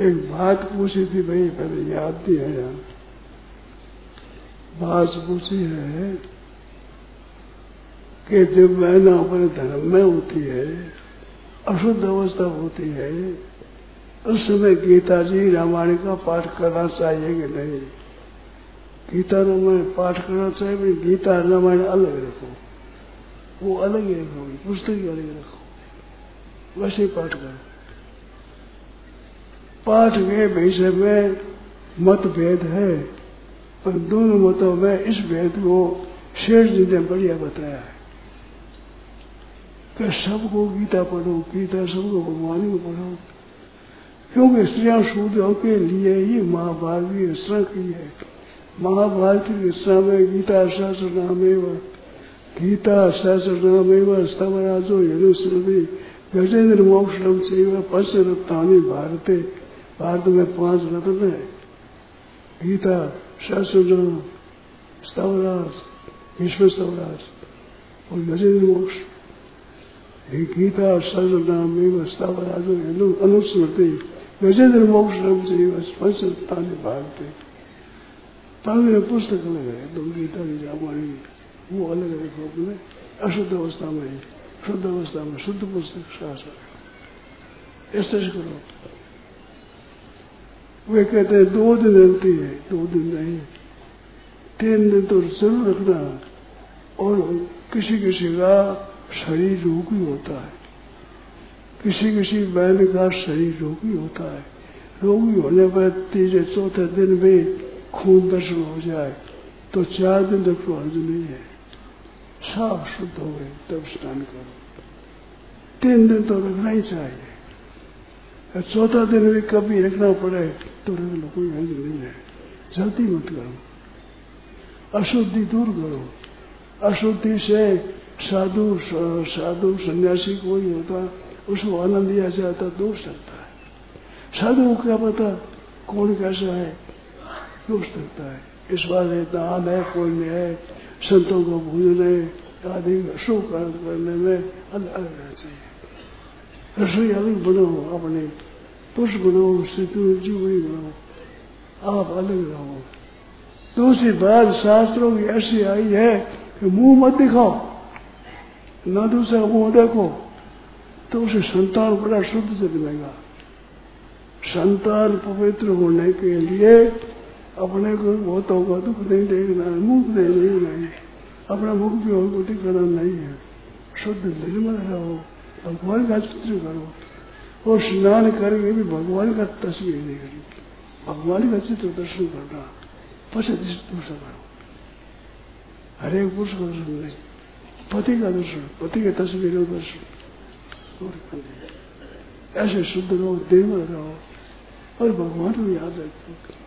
एक बात पूछी थी भाई पहले याद नहीं है यहाँ बात पूछी है कि जब मैना अपने धर्म में होती है, अशुद्ध अवस्था होती है, उस समय गीता जी रामायण का पाठ करना चाहिए कि नहीं? गीता रामायण पाठ करना चाहिए गीता रामायण अलग रखो। वो अलग ही रखो, पुस्तक अलग रखो। वैसे पाठ करो। पाठ के विषय में मतभेद है। पर दोनों मतों में इस भेद को शेष जी ने बढ़िया बताया है। कि सबको गीता पढ़ो, गीता सबको भगवान को पढ़ो। क्योंकि स्त्रियाँ शूद्रों के लिए ही महाभारत की रचना की है। महाभारत की रचना में गीता शास्त्र नाम गीता शास्त्र नाम स्तवराजो यदुस्मृति गजेंद्र मोक्षम से पंच रत्नानी भारते भारत में पाँच रत्न गीता शास्त्र स्तवराज, विश्व स्तवराज और गजेंद्र मोक्ष। गीता शास्त्र नाम स्तवराज अनुस्मृति गजेंद्र मोक्षम से पंच रत्नानी भारते पहले पुस्तक अलग है तो गीता की रामायण, वो अलग रखो अपने अशुद्ध अवस्था में शुद्ध अवस्था में शुद्ध पुस्तक शास्त्र ऐसे करो। वे कहते हैं, दो दिन रहती है, दो दिन नहीं। तीन दिन तो ज़रूर रखना और किसी किसी का शरीर रोगी होता है। किसी किसी बैल का शरीर रोगी होता है। रोगी होने पर तीसरे चौथे दिन में खून दर्शन हो जाए तो चार दिन तक तो अर्ज़ नहीं है। साफ़ शुद्ध हो गए, तब स्नान करो। तीन दिन तो रखना ही चाहिए। चौथा दिन भी कभी रखना पड़े तो रख लो, कोई अर्ज़ नहीं है। जल्दी मत करो। अशुद्धि दूर करो। अशुद्धि से साधु साधु सन्यासी कोई होता, उसको आनंद लिया जाता, दूर सकता है। साधु क्या पता कौन कैसा है? दूर सकता है। इस बार है, दान है, पुण्य है, संतों को भूलने आदि शुभ करने में अलग रहना चाहिए। रसोई अलग बनो अपने पुरुष बनो जीवनी बनो आप अलग रहो दूसरी बात शास्त्रों की ऐसी आई है कि मुँह मत दिखाओ न दूसरा मुँह देखो तो उसे संतान बड़ा शुद्ध से मिलेगा संतान पवित्र होने के लिए अपने को बहुत होगा दुख नहीं देखना है मुख नहीं देखना है अपना मुख भी और दिखाना नहीं है शुद्ध निर्मल रहो भगवान का चित्र करो और स्नान करके भी भगवान का तस्वीर देखनी भगवान का चित्र दर्शन करना पश्चिम दूसरा करो हरेक पुरुष का दर्शन नहीं, पति का दर्शन, पति के तस्वीर दर्शन। ऐसे शुद्ध रहो देव रहो और भगवान को याद रखो।